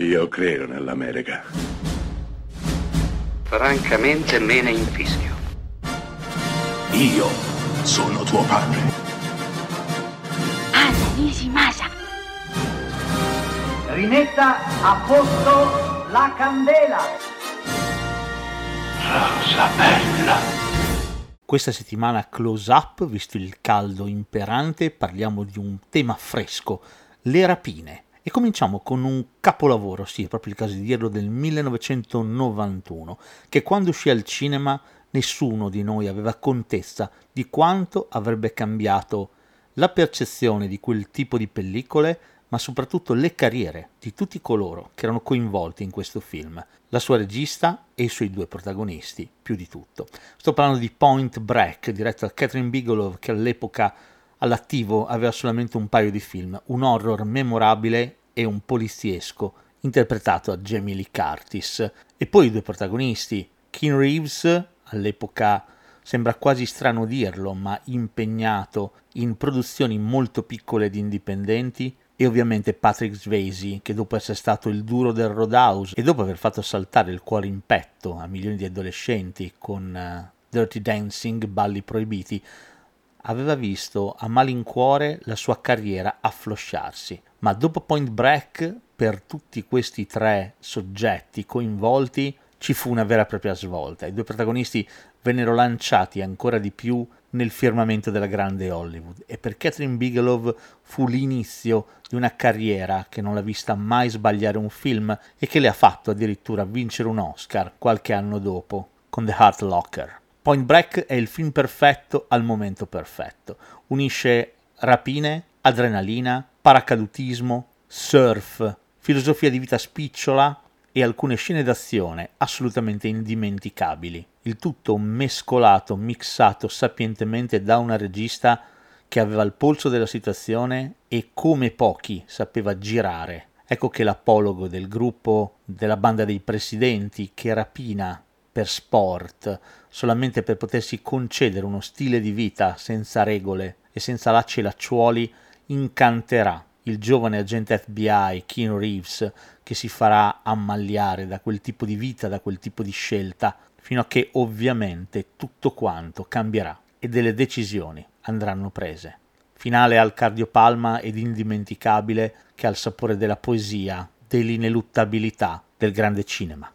Io credo nell'America. Francamente me ne infischio. Io sono tuo padre. Anna Nishimasa. Rimetta a posto la candela. Rosa bella. Questa settimana Close Up, visto il caldo imperante, parliamo di un tema fresco, le rapine. E cominciamo con un capolavoro, sì, è proprio il caso di dirlo, del 1991, che quando uscì al cinema nessuno di noi aveva contezza di quanto avrebbe cambiato la percezione di quel tipo di pellicole, ma soprattutto le carriere di tutti coloro che erano coinvolti in questo film, la sua regista e i suoi due protagonisti, più di tutto. Sto parlando di Point Break, diretto da Catherine Bigelow, che all'epoca all'attivo aveva solamente un paio di film, un horror memorabile e un poliziesco interpretato da Jamie Lee Curtis. E poi i due protagonisti, Keanu Reeves, all'epoca sembra quasi strano dirlo, ma impegnato in produzioni molto piccole ed indipendenti, e ovviamente Patrick Swayze, che dopo essere stato il duro del Roadhouse e dopo aver fatto saltare il cuore in petto a milioni di adolescenti con uh, Dirty Dancing, balli proibiti, aveva visto a malincuore la sua carriera afflosciarsi. Ma dopo Point Break, per tutti questi tre soggetti coinvolti, ci fu una vera e propria svolta. I due protagonisti vennero lanciati ancora di più nel firmamento della grande Hollywood e per Catherine Bigelow fu l'inizio di una carriera che non l'ha vista mai sbagliare un film e che le ha fatto addirittura vincere un Oscar qualche anno dopo con The Heart Locker. Point Break è il film perfetto al momento perfetto. Unisce rapine, adrenalina, paracadutismo, surf, filosofia di vita spicciola e alcune scene d'azione assolutamente indimenticabili. Il tutto mescolato, mixato sapientemente da una regista che aveva il polso della situazione e come pochi sapeva girare. Ecco che l'apologo del gruppo della banda dei presidenti che rapina per sport, solamente per potersi concedere uno stile di vita senza regole e senza lacci e lacciuoli, incanterà il giovane agente FBI Keanu Reeves che si farà ammagliare da quel tipo di vita, da quel tipo di scelta, fino a che ovviamente tutto quanto cambierà e delle decisioni andranno prese. Finale al cardiopalma ed indimenticabile che ha il sapore della poesia, dell'ineluttabilità del grande cinema.